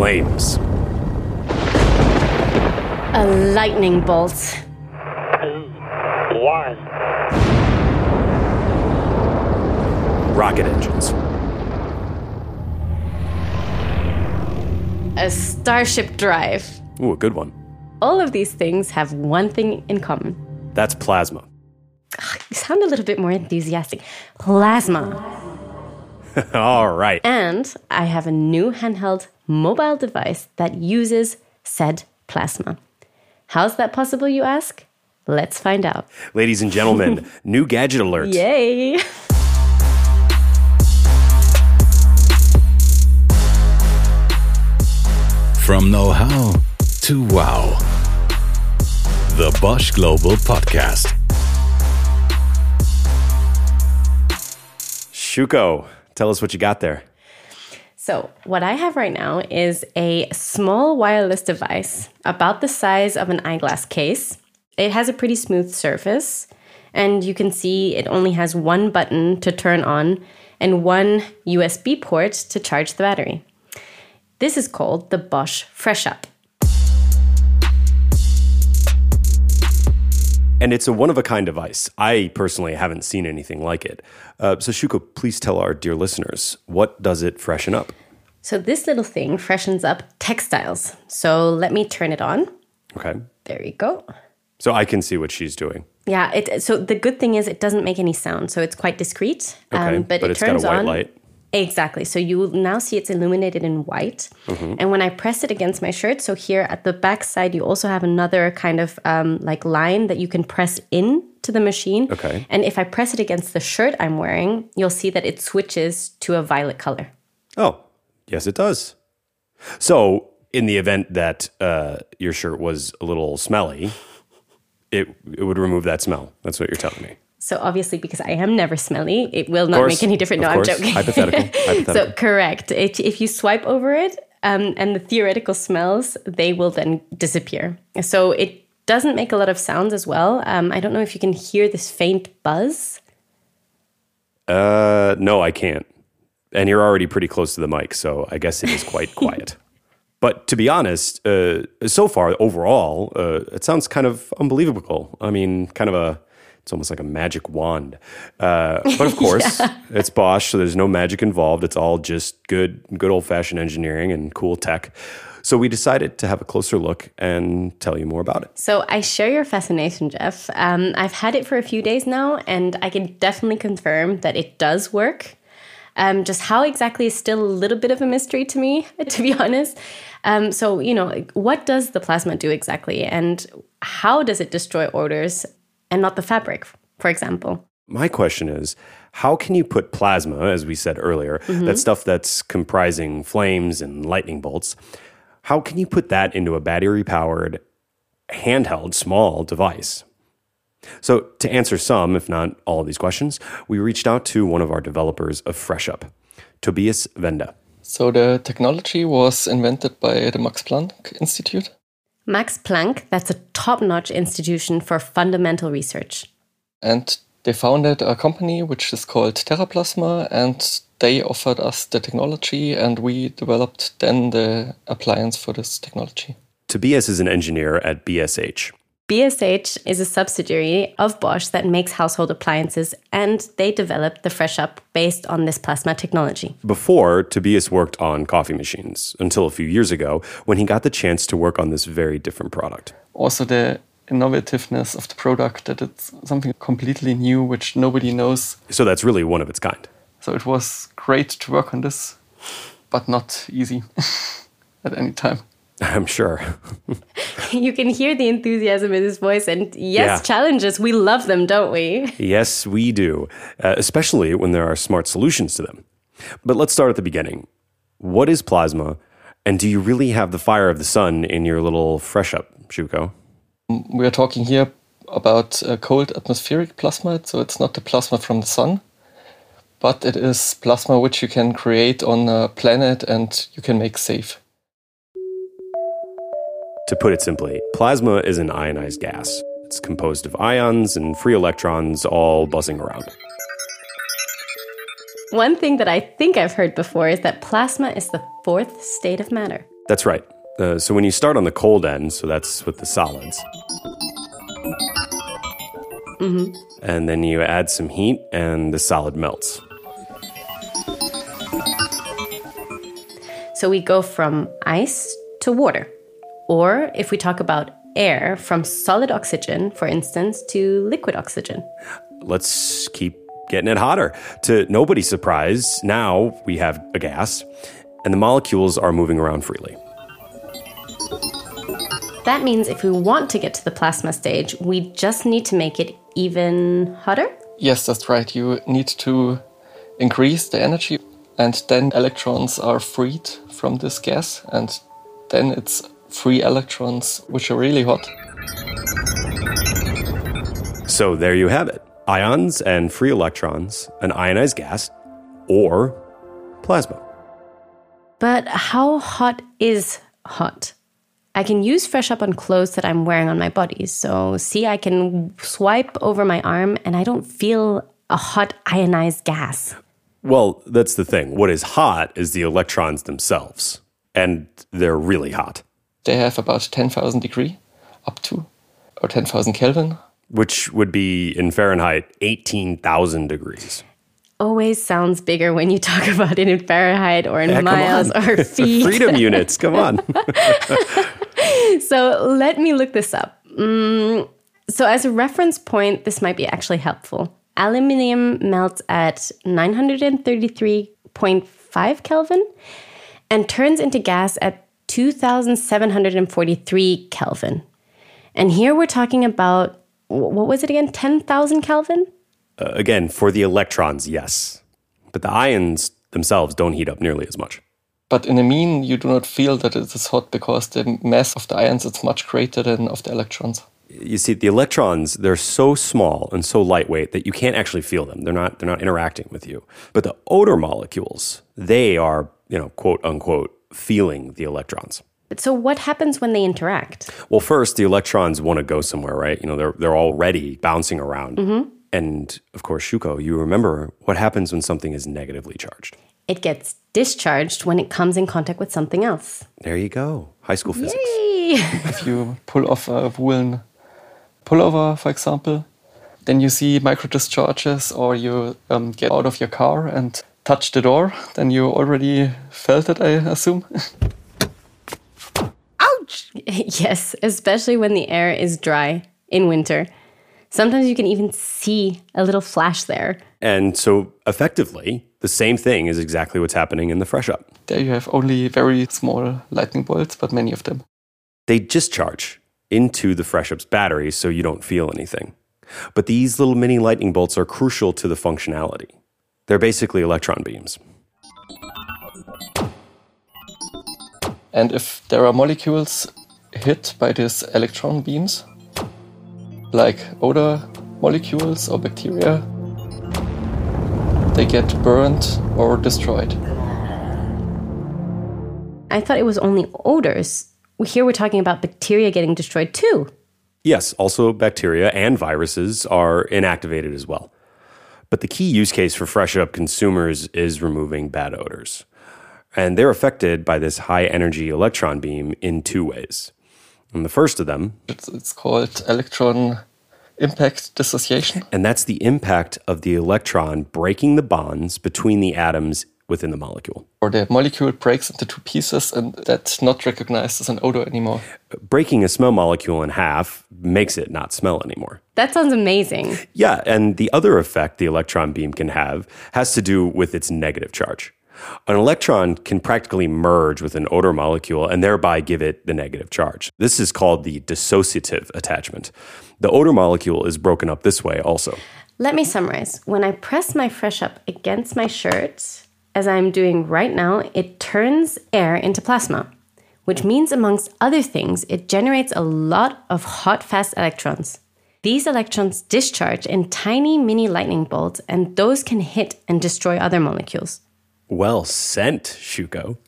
flames. A lightning bolt. One. Rocket engines. A starship drive. Ooh, a good one. All of these things have one thing in common. That's plasma. You sound a little bit more enthusiastic. Plasma. All right. And I have a new handheld mobile device that uses said plasma. How's that possible, you ask? Let's find out. Ladies and gentlemen, new gadget alert. Yay! From know how to wow. The Bosch Global Podcast. Shuko, tell us what you got there. So, what I have right now is a small wireless device about the size of an eyeglass case. It has a pretty smooth surface, and you can see it only has one button to turn on and one USB port to charge the battery. This is called the Bosch Fresh And it's a one of a kind device. I personally haven't seen anything like it. Uh, so, Shuko, please tell our dear listeners what does it freshen up? So, this little thing freshens up textiles. So, let me turn it on. Okay. There you go. So I can see what she's doing. Yeah, it, so the good thing is it doesn't make any sound, so it's quite discreet. Okay. Um, but, it it's got turns a white on. light. Exactly. So you will now see it's illuminated in white. Mm-hmm. And when I press it against my shirt, so here at the back side, you also have another kind of um, like line that you can press in to the machine. Okay. And if I press it against the shirt I'm wearing, you'll see that it switches to a violet color. Oh, yes, it does. So, in the event that uh, your shirt was a little smelly, it, it would remove that smell. That's what you're telling me. So obviously, because I am never smelly, it will not course, make any difference. No, I'm joking. Hypothetical, hypothetical. So correct. If, if you swipe over it um, and the theoretical smells, they will then disappear. So it doesn't make a lot of sounds as well. Um, I don't know if you can hear this faint buzz. Uh, no, I can't. And you're already pretty close to the mic, so I guess it is quite quiet. But to be honest, uh, so far overall, uh, it sounds kind of unbelievable. I mean, kind of a, it's almost like a magic wand. Uh, but of course, it's Bosch, so there's no magic involved. It's all just good, good old fashioned engineering and cool tech. So we decided to have a closer look and tell you more about it. So I share your fascination, Jeff. Um, I've had it for a few days now, and I can definitely confirm that it does work. Um, just how exactly is still a little bit of a mystery to me, to be honest. Um, so, you know, what does the plasma do exactly, and how does it destroy odors and not the fabric, for example? My question is how can you put plasma, as we said earlier, mm-hmm. that stuff that's comprising flames and lightning bolts, how can you put that into a battery powered, handheld, small device? So, to answer some, if not all of these questions, we reached out to one of our developers of FreshUp, Tobias Wende. So the technology was invented by the Max Planck Institute. Max Planck, that's a top notch institution for fundamental research. And they founded a company which is called TerraPlasma, and they offered us the technology, and we developed then the appliance for this technology. Tobias is an engineer at BSH. BSH is a subsidiary of Bosch that makes household appliances, and they developed the Fresh Up based on this plasma technology. Before, Tobias worked on coffee machines until a few years ago when he got the chance to work on this very different product. Also, the innovativeness of the product that it's something completely new which nobody knows. So, that's really one of its kind. So it was great to work on this, but not easy at any time. I'm sure. You can hear the enthusiasm in his voice, and yes, Yeah. challenges, we love them, don't we? Yes, we do, uh, especially when there are smart solutions to them. But let's start at the beginning. What is plasma, and do you really have the fire of the sun in your little fresh up, Shuko? We are talking here about uh, cold atmospheric plasma, so it's not the plasma from the sun, but it is plasma which you can create on a planet and you can make safe. To put it simply, plasma is an ionized gas. It's composed of ions and free electrons all buzzing around. One thing that I think I've heard before is that plasma is the fourth state of matter. That's right. Uh, so when you start on the cold end, so that's with the solids. And then you add some heat, and the solid melts. So we go from ice to water. Or if we talk about air, from solid oxygen, for instance, to liquid oxygen. Let's keep getting it hotter. To nobody's surprise, now we have a gas, and the molecules are moving around freely. That means if we want to get to the plasma stage, we just need to make it even hotter. Yes, that's right. You need to increase the energy, and then electrons are freed from this gas, and then it's free electrons, which are really hot. So there you have it ions and free electrons, an ionized gas, or plasma. But how hot is hot? I can use Fresh Up on clothes that I'm wearing on my body. So, see, I can swipe over my arm and I don't feel a hot ionized gas. Well, that's the thing. What is hot is the electrons themselves, and they're really hot, They have about 10,000 degree up to, or 10,000 Kelvin. which would be in Fahrenheit 18,000 degrees. Always sounds bigger when you talk about it in Fahrenheit or in Yeah, miles or feet. Freedom units, come on. So let me look this up. Mm, so, as a reference point, this might be actually helpful. Aluminium melts at 933.5 Kelvin and turns into gas at 2743 Kelvin. And here we're talking about, what was it again? 10,000 Kelvin? Uh, again, for the electrons, yes. But the ions themselves don't heat up nearly as much. But in a mean, you do not feel that it is hot because the mass of the ions is much greater than of the electrons. You see, the electrons, they're so small and so lightweight that you can't actually feel them. They're not, they're not interacting with you. But the odor molecules, they are, you know, quote unquote, feeling the electrons. So, what happens when they interact? Well, first, the electrons want to go somewhere, right? You know, they're, they're already bouncing around. And of course, Shuko, you remember what happens when something is negatively charged. It gets discharged when it comes in contact with something else. There you go. High school physics. if you pull off a woolen pullover, for example, then you see micro discharges, or you um, get out of your car and touch the door, then you already felt it, I assume. Ouch! Yes, especially when the air is dry in winter. Sometimes you can even see a little flash there. And so, effectively, the same thing is exactly what's happening in the fresh up. there you have only very small lightning bolts, but many of them. They discharge into the fresh up's battery so you don't feel anything. But these little mini lightning bolts are crucial to the functionality. They're basically electron beams. And if there are molecules hit by these electron beams, like odor molecules or bacteria, they get burned or destroyed. I thought it was only odors. Here we're talking about bacteria getting destroyed too. Yes, also bacteria and viruses are inactivated as well. But the key use case for Fresh Up consumers is removing bad odors. And they're affected by this high energy electron beam in two ways. And the first of them, It's, it's called electron impact dissociation. and that's the impact of the electron breaking the bonds between the atoms within the molecule. or the molecule breaks into two pieces and that's not recognized as an odor anymore. Breaking a smell molecule in half makes it not smell anymore. That sounds amazing. Yeah, and the other effect the electron beam can have has to do with its negative charge. An electron can practically merge with an odor molecule and thereby give it the negative charge. This is called the dissociative attachment. The odor molecule is broken up this way also. Let me summarize. When I press my Fresh Up against my shirt, as I'm doing right now, it turns air into plasma, which means, amongst other things, it generates a lot of hot, fast electrons. These electrons discharge in tiny mini lightning bolts, and those can hit and destroy other molecules. Well sent, Shuko.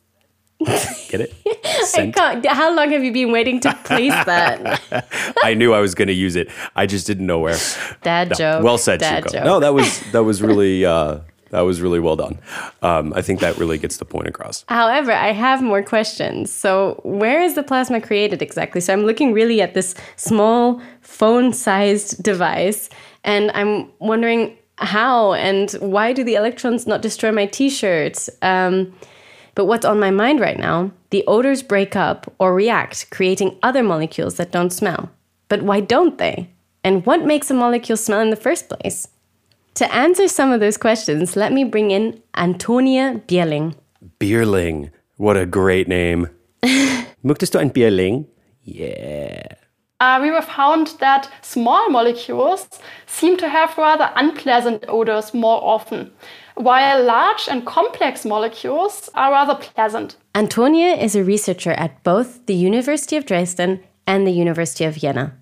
Get it? Sent. God, how long have you been waiting to place that? I knew I was going to use it. I just didn't know where. Dad No, joke. Well said, Dad Shuko. joke. No, that was that was really uh, that was really well done. Um, I think that really gets the point across. However, I have more questions. So, where is the plasma created exactly? So, I'm looking really at this small phone sized device, and I'm wondering how and why do the electrons not destroy my t shirt? Um, but what's on my mind right now? The odors break up or react, creating other molecules that don't smell. But why don't they? And what makes a molecule smell in the first place? To answer some of those questions, let me bring in Antonie Bierling. Bierling. What a great name. Möchtest du ein Bierling? Yeah. Uh, we have found that small molecules seem to have rather unpleasant odors more often, while large and complex molecules are rather pleasant. Antonie is a researcher at both the University of Dresden and the University of Jena.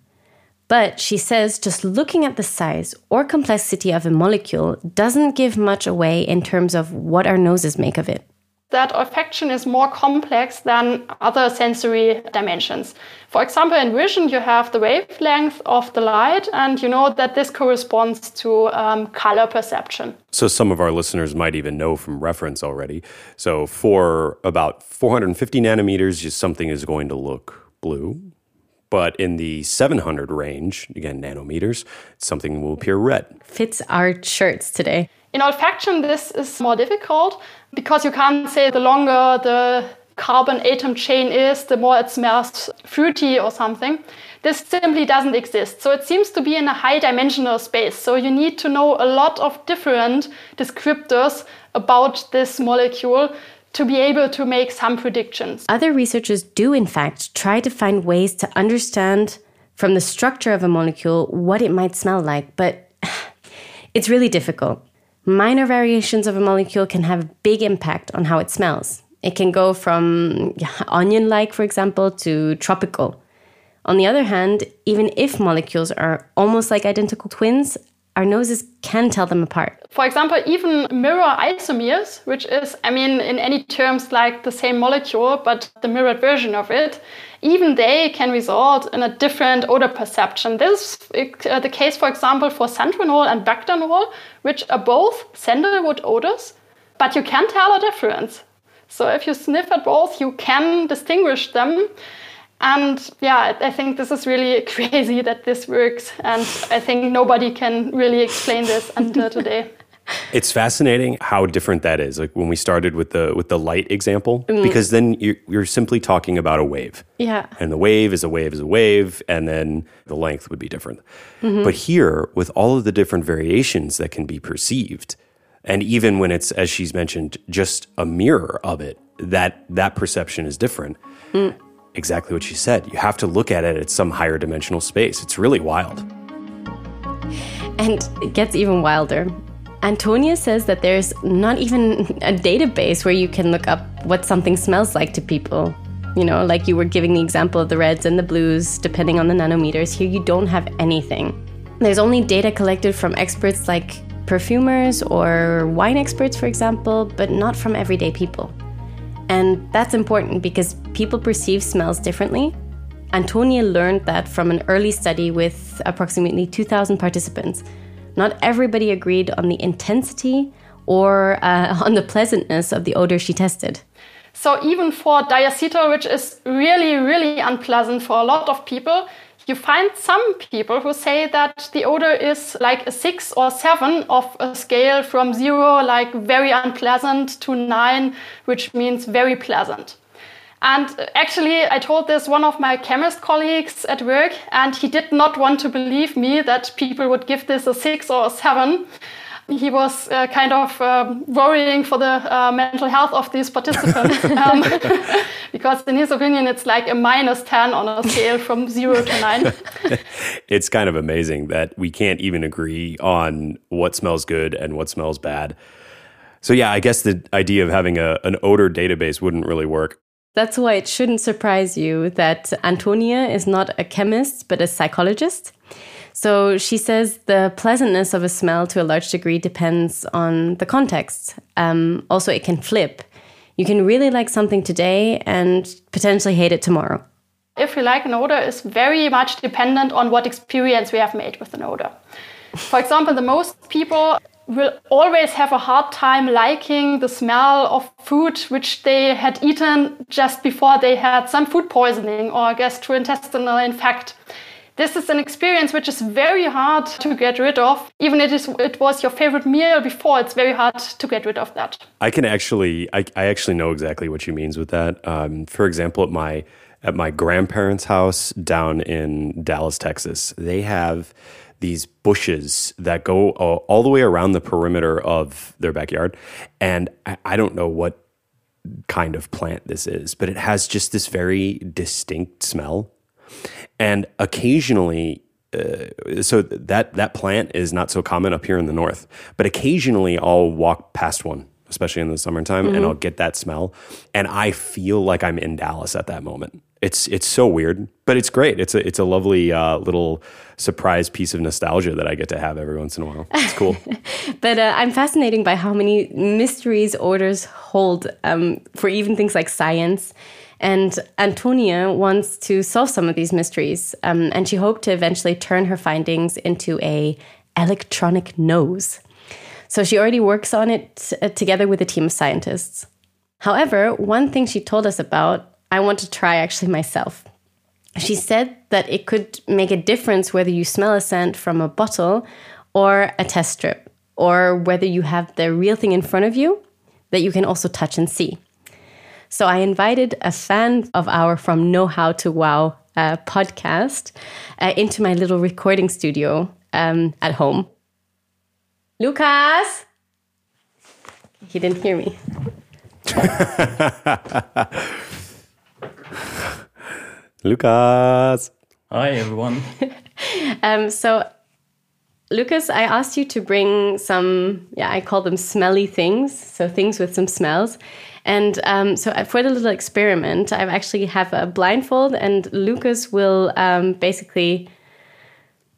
But she says just looking at the size or complexity of a molecule doesn't give much away in terms of what our noses make of it. That olfaction is more complex than other sensory dimensions. For example, in vision, you have the wavelength of the light, and you know that this corresponds to um, color perception. So, some of our listeners might even know from reference already. So, for about 450 nanometers, something is going to look blue but in the 700 range, again, nanometers, something will appear red. Fits our shirts today. In olfaction, this is more difficult because you can't say the longer the carbon atom chain is, the more it smells fruity or something. This simply doesn't exist. So it seems to be in a high dimensional space. So you need to know a lot of different descriptors about this molecule to be able to make some predictions. Other researchers do, in fact, try to find ways to understand from the structure of a molecule what it might smell like, but it's really difficult. Minor variations of a molecule can have a big impact on how it smells. It can go from onion like, for example, to tropical. On the other hand, even if molecules are almost like identical twins, our noses can tell them apart. For example, even mirror isomers, which is, I mean, in any terms like the same molecule, but the mirrored version of it, even they can result in a different odor perception. This is uh, the case, for example, for sandranol and bacdanol, which are both sandalwood odors, but you can tell a difference. So if you sniff at both, you can distinguish them. And yeah, I think this is really crazy that this works. And I think nobody can really explain this until today. It's fascinating how different that is. Like when we started with the with the light example, mm. because then you're, you're simply talking about a wave. Yeah. And the wave is a wave is a wave, and then the length would be different. Mm-hmm. But here, with all of the different variations that can be perceived, and even when it's as she's mentioned, just a mirror of it, that that perception is different. Mm exactly what she said. You have to look at it at some higher dimensional space. It's really wild. And it gets even wilder. Antonie says that there's not even a database where you can look up what something smells like to people. You know, like you were giving the example of the reds and the blues, depending on the nanometers. Here, you don't have anything. There's only data collected from experts like perfumers or wine experts, for example, but not from everyday people. And that's important because people perceive smells differently. Antonie learned that from an early study with approximately 2,000 participants. Not everybody agreed on the intensity or uh, on the pleasantness of the odor she tested. So, even for diacetyl, which is really, really unpleasant for a lot of people, you find some people who say that the odor is like a six or seven of a scale from zero, like very unpleasant, to nine, which means very pleasant. And uh, actually, I told this one of my chemist colleagues at work, and he did not want to believe me that people would give this a six or a seven he was uh, kind of um, worrying for the uh, mental health of these participants um, because in his opinion it's like a minus 10 on a scale from 0 to 9 it's kind of amazing that we can't even agree on what smells good and what smells bad. So yeah i guess the idea of having a, an odor database wouldn't really work. That's why it shouldn't surprise you that antonie is not a chemist but a psychologist so she says the pleasantness of a smell to a large degree depends on the context. Um, also, it can flip. You can really like something today and potentially hate it tomorrow. If we like an odor is very much dependent on what experience we have made with an odor. For example, the most people will always have a hard time liking the smell of food which they had eaten just before they had some food poisoning or gastrointestinal infect. This is an experience which is very hard to get rid of. Even if it, is, it was your favorite meal before, it's very hard to get rid of that. I can actually, I, I actually know exactly what she means with that. Um, for example, at my at my grandparents' house down in Dallas, Texas, they have these bushes that go all the way around the perimeter of their backyard, and I, I don't know what kind of plant this is, but it has just this very distinct smell and occasionally uh, so that that plant is not so common up here in the north but occasionally i'll walk past one especially in the summertime mm-hmm. and i'll get that smell. And i feel like i'm in dallas at that moment. It's it's so weird but it's great. It's a it's a lovely uh, little surprise piece of nostalgia that i get to have every once in a while. It's cool. But uh, i'm fascinated by how many mysteries orders hold um, for even things like science and Antonie wants to solve some of these mysteries, um, and she hoped to eventually turn her findings into a electronic nose. So she already works on it uh, together with a team of scientists. However, one thing she told us about, I want to try actually myself. She said that it could make a difference whether you smell a scent from a bottle or a test strip, or whether you have the real thing in front of you that you can also touch and see. So I invited a fan of our From Know How to Wow uh, podcast uh, into my little recording studio um, at home. Lucas! He didn't hear me. Lucas! Hi, everyone. um, so, Lucas, I asked you to bring some, yeah, I call them smelly things. So, things with some smells. And um, so for the little experiment, I actually have a blindfold, and Lucas will um, basically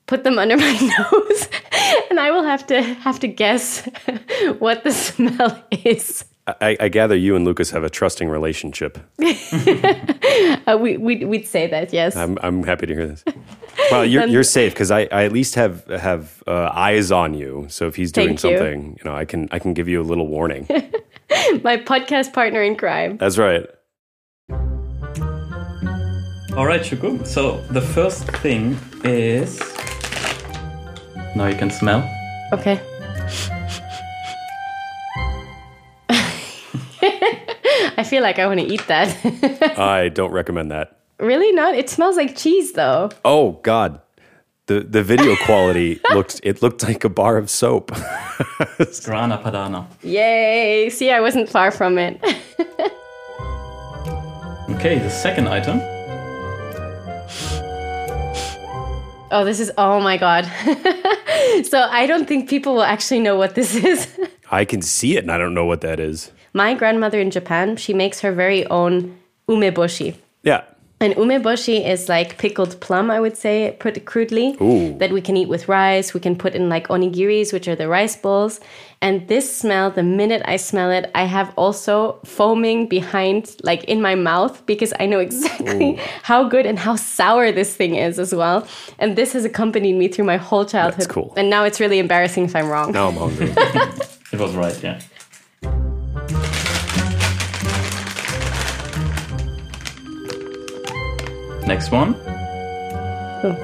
put them under my nose, and I will have to have to guess what the smell is. I, I, gather you and Lucas have a trusting relationship. uh, we, we'd, we'd say that, yes. I'm, I'm happy to hear this. Well, you're, you're safe because I, I at least have have uh, eyes on you. So if he's doing something, you. you know, I can I can give you a little warning. My podcast partner in crime. That's right. All right, Shuko. So the first thing is now you can smell. Okay. I feel like I want to eat that. I don't recommend that. Really not? It smells like cheese though. Oh god the the video quality looked it looked like a bar of soap. Grana Padano. Yay! See, I wasn't far from it. okay, the second item. Oh, this is oh my god. so I don't think people will actually know what this is. I can see it and I don't know what that is. My grandmother in Japan, she makes her very own umeboshi. Yeah. And umeboshi is like pickled plum, I would say, put crudely, Ooh. that we can eat with rice. We can put in like onigiris, which are the rice balls. And this smell, the minute I smell it, I have also foaming behind, like in my mouth, because I know exactly Ooh. how good and how sour this thing is as well. And this has accompanied me through my whole childhood. That's cool. And now it's really embarrassing if I'm wrong. Now I'm hungry. it was right, yeah. Next one. Oh.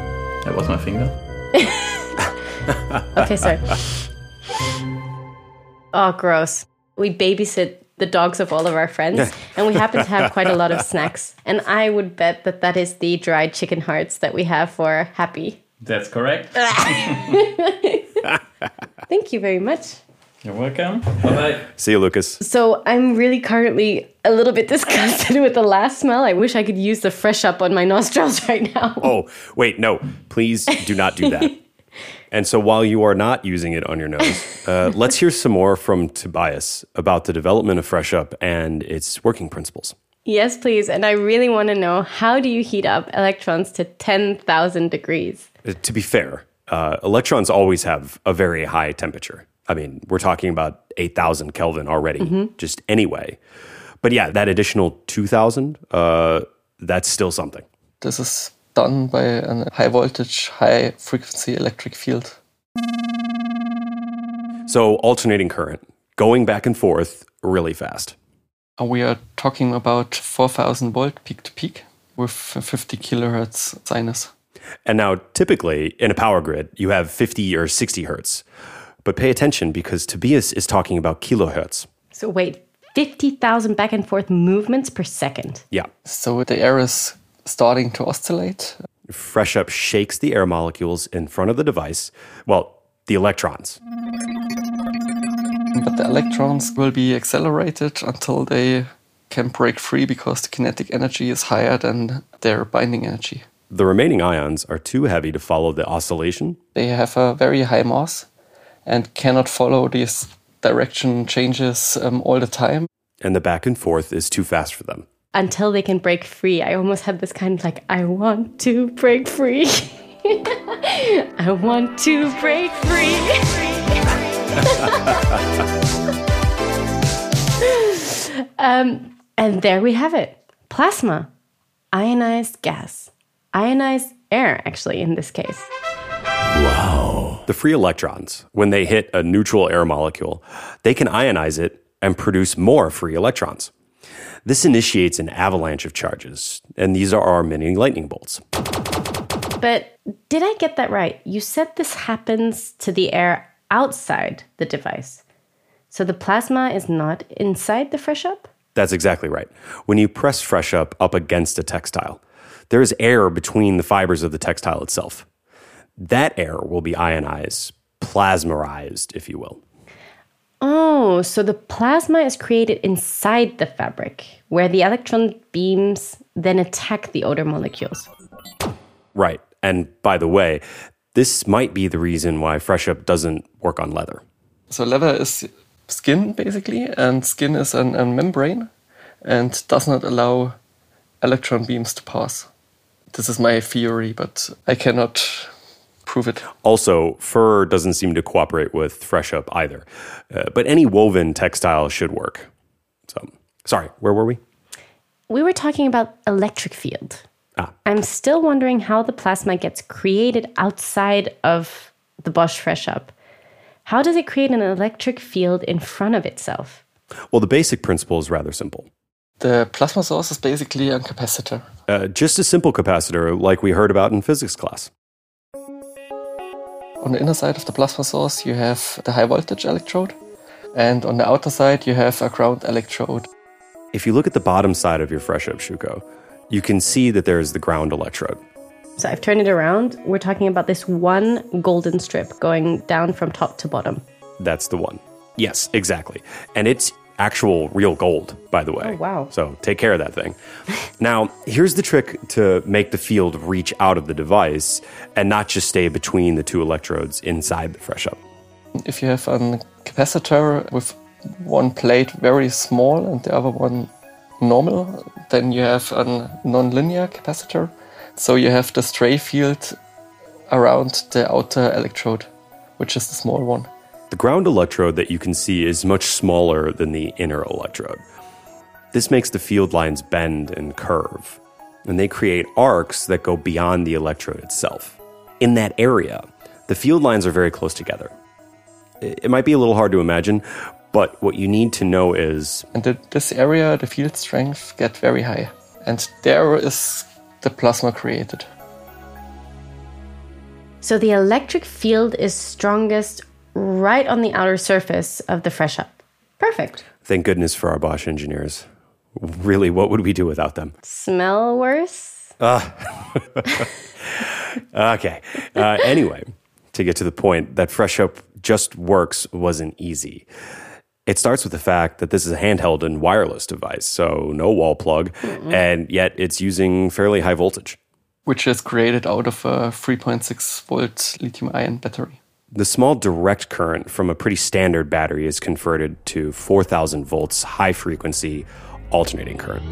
That was my finger. okay, sorry. Oh, gross. We babysit the dogs of all of our friends, and we happen to have quite a lot of snacks. And I would bet that that is the dried chicken hearts that we have for Happy. That's correct. Thank you very much. You're welcome. Bye bye. See you, Lucas. So I'm really currently a little bit disgusted with the last smell. I wish I could use the fresh up on my nostrils right now. Oh, wait, no. Please do not do that. and so while you are not using it on your nose, uh, let's hear some more from Tobias about the development of Fresh Up and its working principles. Yes, please. And I really want to know how do you heat up electrons to 10,000 degrees? Uh, to be fair, uh, electrons always have a very high temperature. I mean, we're talking about 8,000 Kelvin already, mm-hmm. just anyway. But yeah, that additional 2,000, uh, that's still something. This is done by a high voltage, high frequency electric field. So alternating current, going back and forth really fast. Uh, We are talking about 4000 volt peak to peak with 50 kilohertz sinus. And now, typically in a power grid, you have 50 or 60 hertz. But pay attention because Tobias is talking about kilohertz. So wait, 50,000 back and forth movements per second. Yeah. So the air is starting to oscillate. Fresh Up shakes the air molecules in front of the device. Well, the electrons. But the electrons will be accelerated until they can break free because the kinetic energy is higher than their binding energy. The remaining ions are too heavy to follow the oscillation. They have a very high mass and cannot follow these direction changes um, all the time. and the back and forth is too fast for them. Until they can break free. I almost had this kind of like, I want to break free. I want to break free. um, and there we have it plasma, ionized gas, ionized air, actually, in this case. The free electrons, when they hit a neutral air molecule, they can ionize it and produce more free electrons. This initiates an avalanche of charges, and these are our mini lightning bolts. But did I get that right? You said this happens to the air outside the device. So the plasma is not inside the fresh up? That's exactly right. When you press Fresh Up up against a textile, there is air between the fibers of the textile itself. That air will be ionized, plasmarized, if you will. Oh, so the plasma is created inside the fabric, where the electron beams then attack the odor molecules. Right. And by the way, this might be the reason why Fresh Up doesn't work on leather. So leather is skin basically, and skin is an, a membrane and does not allow electron beams to pass. This is my theory, but I cannot prove it. Also, fur doesn't seem to cooperate with Fresh Up either. Uh, but any woven textile should work. So, sorry, where were we? We were talking about electric field. Ah. I'm still wondering how the plasma gets created outside of the Bosch Fresh Up. How does it create an electric field in front of itself? Well, the basic principle is rather simple. The plasma source is basically a capacitor. Uh, just a simple capacitor like we heard about in physics class. On the inner side of the plasma source, you have the high voltage electrode, and on the outer side, you have a ground electrode. If you look at the bottom side of your Fresh Up Shuko, you can see that there is the ground electrode. So I've turned it around. We're talking about this one golden strip going down from top to bottom. That's the one. Yes, exactly. And it's actual real gold, by the oh, way. Oh, wow. So take care of that thing. now, here's the trick to make the field reach out of the device and not just stay between the two electrodes inside the fresh up. If you have a capacitor with one plate very small and the other one normal, then you have a non-linear capacitor. So you have the stray field around the outer electrode, which is the small one. The ground electrode that you can see is much smaller than the inner electrode. This makes the field lines bend and curve, and they create arcs that go beyond the electrode itself. In that area, the field lines are very close together. It it might be a little hard to imagine, but what you need to know is And in this area, the field strength get very high. And there is the plasma created. So the electric field is strongest right on the outer surface of the fresh up. Perfect. thank goodness for our Bosch engineers. Really, what would we do without them? Smell worse? Okay. Uh, anyway, to get to the point, that Fresh Up just works wasn't easy. It starts with the fact that this is a handheld and wireless device, so no wall plug, and yet it's using fairly high voltage. which is created out of a 3.6 volt lithium ion battery. The small direct current from a pretty standard battery is converted to 4,000 volts high frequency alternating current.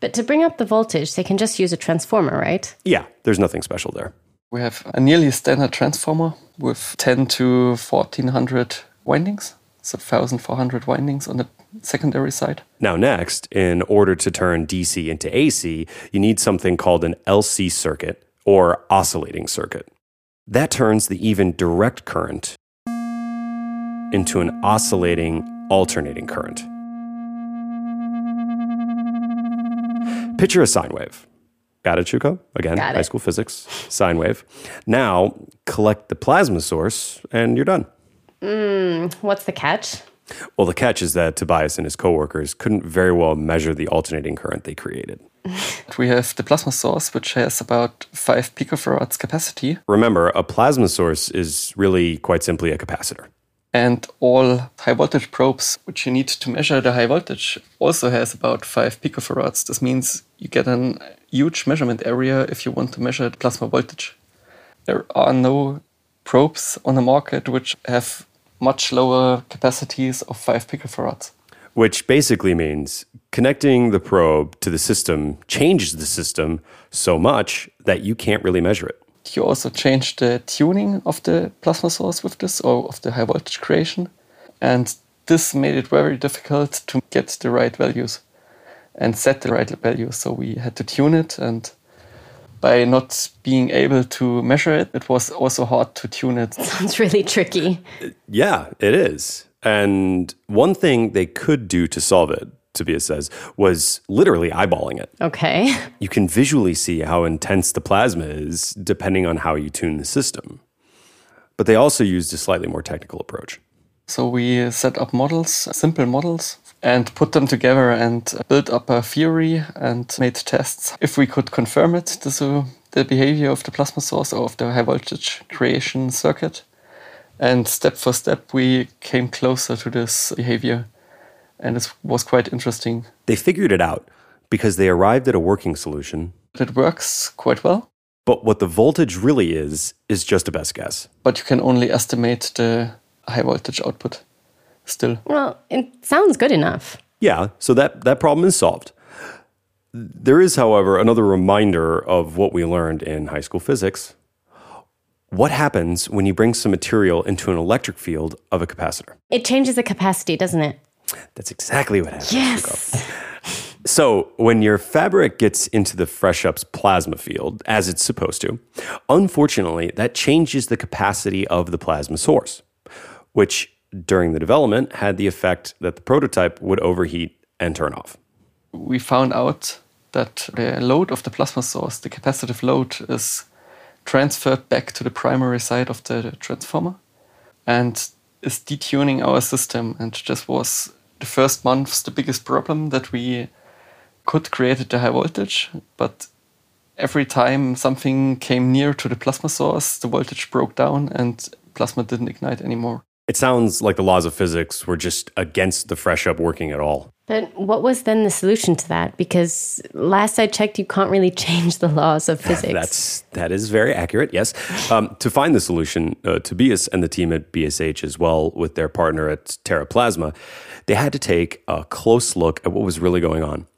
But to bring up the voltage, they can just use a transformer, right? Yeah, there's nothing special there. We have a nearly standard transformer with 10 to 1400 windings, so 1400 windings on the secondary side. Now, next, in order to turn DC into AC, you need something called an LC circuit or oscillating circuit. That turns the even direct current into an oscillating alternating current. Picture a sine wave. Got it, Shuko? Again, Got it. high school physics, sine wave. Now, collect the plasma source, and you're done. Hmm, what's the catch? Well, the catch is that Tobias and his coworkers couldn't very well measure the alternating current they created. We have the plasma source, which has about 5 picofarads capacity, Remember, a plasma source is really quite simply a capacitor. and all high voltage probes, which you need to measure the high voltage, also has about 5 picofarads. This means you get a huge measurement area if you want to measure the plasma voltage. There are no probes on the market which have much lower capacities of 5 picofarads. which basically means connecting the probe to the system changes the system so much that you can't really measure it. You also change the tuning of the plasma source with this or of the high voltage creation. And this made it very difficult to get the right values and set the right values. So we had to tune it. And by not being able to measure it, it was also hard to tune it. Sounds really tricky. Uh, yeah, it is. And one thing they could do to solve it, Tobias says, was literally eyeballing it. Okay. You can visually see how intense the plasma is depending on how you tune the system. But they also used a slightly more technical approach. So we set up models, simple models, and put them together and built up a theory and made tests. If we could confirm it, the, so the behavior of the plasma source or of the high voltage creation circuit. And step for step, we came closer to this behavior. And it was quite interesting. They figured it out because they arrived at a working solution. It works quite well, But what the voltage really is, is just a best guess. but you can only estimate the high voltage output still. Well, it sounds good enough. Yeah, so that, that problem is solved. There is, however, another reminder of what we learned in high school physics. What happens when you bring some material into an electric field of a capacitor? It changes the capacity, doesn't it? That's exactly what happens. Yes. So, when your fabric gets into the Fresh Up's plasma field, as it's supposed to, unfortunately, that changes the capacity of the plasma source, which during the development had the effect that the prototype would overheat and turn off. we found out that the load of the plasma source, the capacitive load, is transferred back to the primary side of the transformer and is detuning our system. And this was the first months the biggest problem that we could create at the high voltage, but every time something came near to the plasma source, the voltage broke down and plasma didn't ignite anymore. It sounds like the laws of physics were just against the Fresh Up working at all. But what was then the solution to that? Because last I checked, you can't really change the laws of physics. That's that is very accurate. Yes, um, to find the solution, uh, Tobias and the team at BSH, as well with their partner at Terra Plasma, they had to take a close look at what was really going on,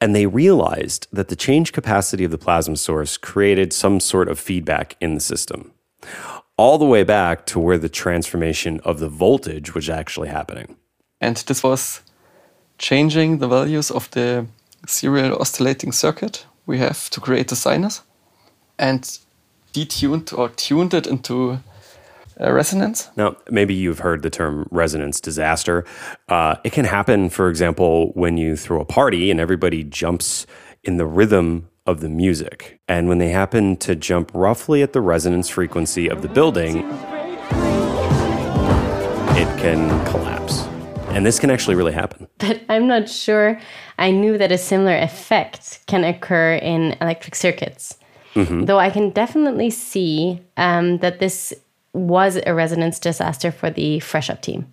and they realized that the change capacity of the plasma source created some sort of feedback in the system, all the way back to where the transformation of the voltage was actually happening. And this was changing the values of the serial oscillating circuit we have to create the sinus and detuned or tuned it into a resonance. Now, maybe you've heard the term resonance disaster. Uh, it can happen, for example, when you throw a party and everybody jumps in the rhythm of the music. And when they happen to jump roughly at the resonance frequency of the building, it can collapse. And this can actually really happen. but I'm not sure I knew that a similar effect can occur in electric circuits. Though I can definitely see um, that this was a resonance disaster for the Fresh Up team.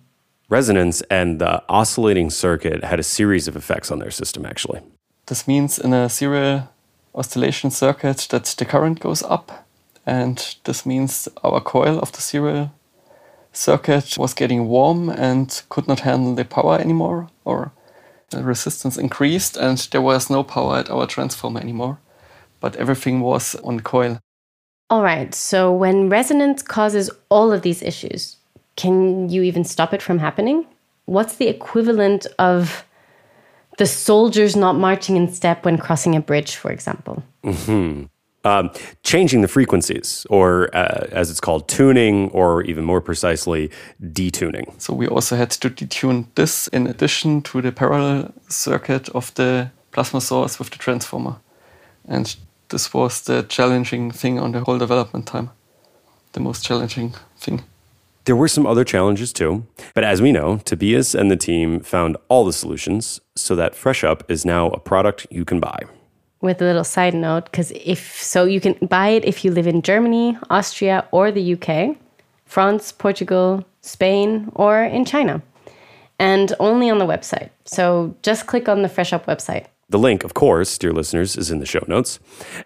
Resonance and the oscillating circuit had a series of effects on their system, actually. This means in a serial oscillation circuit that the current goes up, and this means our coil of the serial circuit was getting warm and could not handle the power anymore, or the resistance increased, and there was no power at our transformer anymore, but everything was on coil. All right, so when resonance causes all of these issues, can you even stop it from happening? What's the equivalent of the soldiers not marching in step when crossing a bridge, for example? Um, changing the frequencies, or uh, as it's called, tuning, or even more precisely, detuning. So we also had to detune this in addition to the parallel circuit of the plasma source with the transformer. And this was the challenging thing on the whole development time. The most challenging thing. There were some other challenges too, but as we know, Tobias and the team found all the solutions so that FreshUp is now a product you can buy. With a little side note, because if so, you can buy it if you live in Germany, Austria, or the UK, France, Portugal, Spain, or in China, and only on the website. So just click on the FreshUp website. The link, of course, dear listeners, is in the show notes,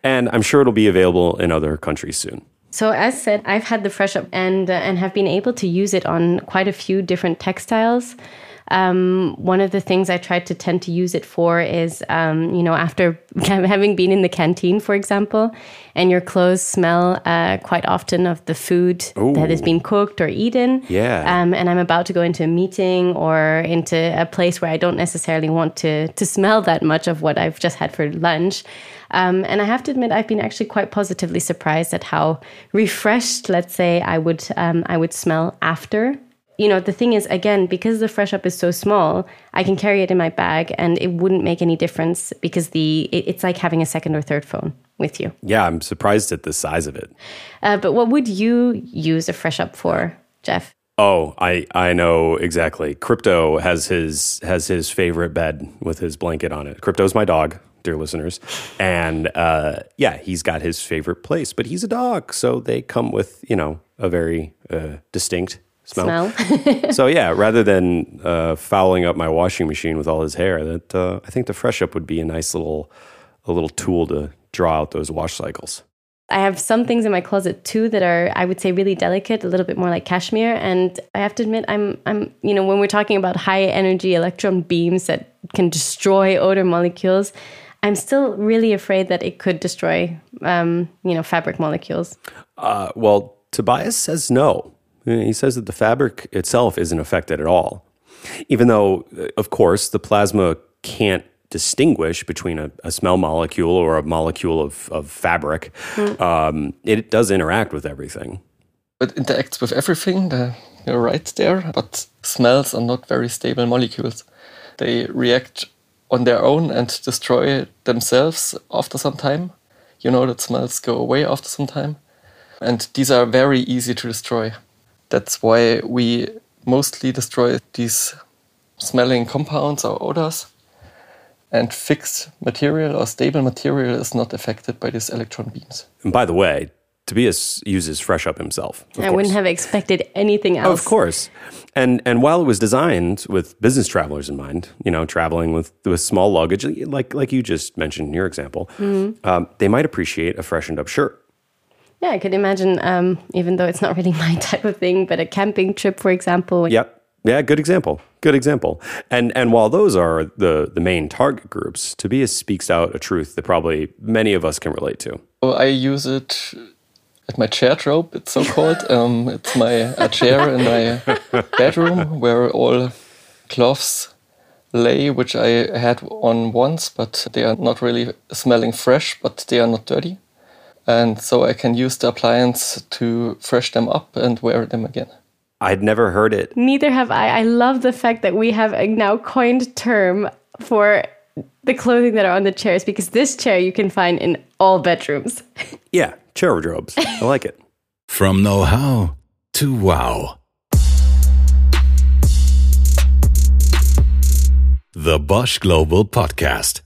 and I'm sure it'll be available in other countries soon. So as said, I've had the FreshUp and uh, and have been able to use it on quite a few different textiles. Um, one of the things I try to tend to use it for is, um, you know, after having been in the canteen, for example, and your clothes smell uh, quite often of the food that has been cooked or eaten. Yeah. Um, and I'm about to go into a meeting or into a place where I don't necessarily want to to smell that much of what I've just had for lunch. Um, and I have to admit, I've been actually quite positively surprised at how refreshed, let's say, I would um, I would smell after. You know, the thing is, again, because the FreshUp is so small, I can carry it in my bag, and it wouldn't make any difference because the it, it's like having a second or third phone with you. Yeah, I'm surprised at the size of it. Uh, but what would you use a FreshUp for, Geoff? Oh, I I know exactly. Crypto has his has his favorite bed with his blanket on it. Crypto's my dog, dear listeners, and uh, yeah, he's got his favorite place. But he's a dog, so they come with you know a very uh, distinct smell. Smell. so yeah, rather than uh, fouling up my washing machine with all his hair, that uh, I think the FreshUp would be a nice little a little tool to draw out those wash cycles. I have some things in my closet too that are, I would say, really delicate, a little bit more like cashmere. And I have to admit, I'm, I'm, you know, when we're talking about high energy electron beams that can destroy odor molecules, I'm still really afraid that it could destroy, um, you know, fabric molecules. Uh, well, Tobias says no. He says that the fabric itself isn't affected at all. Even though, uh, of course, the plasma can't distinguish between a, a smell molecule or a molecule of, of fabric, um, it does interact with everything. It interacts with everything, the, you're right there, but smells are not very stable molecules. They react on their own and destroy themselves after some time. You know that smells go away after some time. And these are very easy to destroy. That's why we mostly destroy these smelling compounds or odors. And fixed material or stable material is not affected by these electron beams. And by the way, Tobias uses FreshUp himself. of I wouldn't have expected anything else. Of course. And and while it was designed with business travelers in mind, you know, traveling with with small luggage, like like you just mentioned in your example, um, they might appreciate a freshened up shirt. Yeah, I could imagine, um, even though it's not really my type of thing, but a camping trip, for example. Yep. Yeah, good example. Good example. And and while those are the the main target groups, Tobias speaks out a truth that probably many of us can relate to. So I use it at my chair trope, it's so called. um, it's my a chair in my bedroom where all cloths lay, which I had on once, but they are not really smelling fresh, but they are not dirty. And so I can use the appliance to fresh them up and wear them again. I'd never heard it. Neither have I. I love the fact that we have a now coined term for the clothing that are on the chairs because this chair you can find in all bedrooms. Yeah, chair wardrobes. I like it. From know how to wow. The Bosch Global Podcast.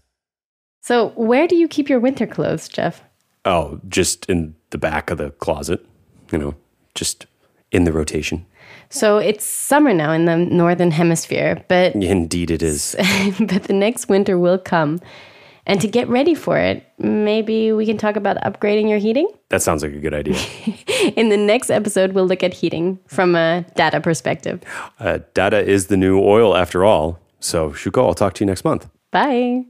So, where do you keep your winter clothes, Geoff? Oh, just in the back of the closet, you know, just in the rotation. So, it's summer now in the northern hemisphere, but Indeed, it is. but the next winter will come. And to get ready for it, maybe we can talk about upgrading your heating. That sounds like a good idea. In the next episode, we'll look at heating from a data perspective. Uh, data is the new oil after all. So, Shuko, I'll talk to you next month. Bye.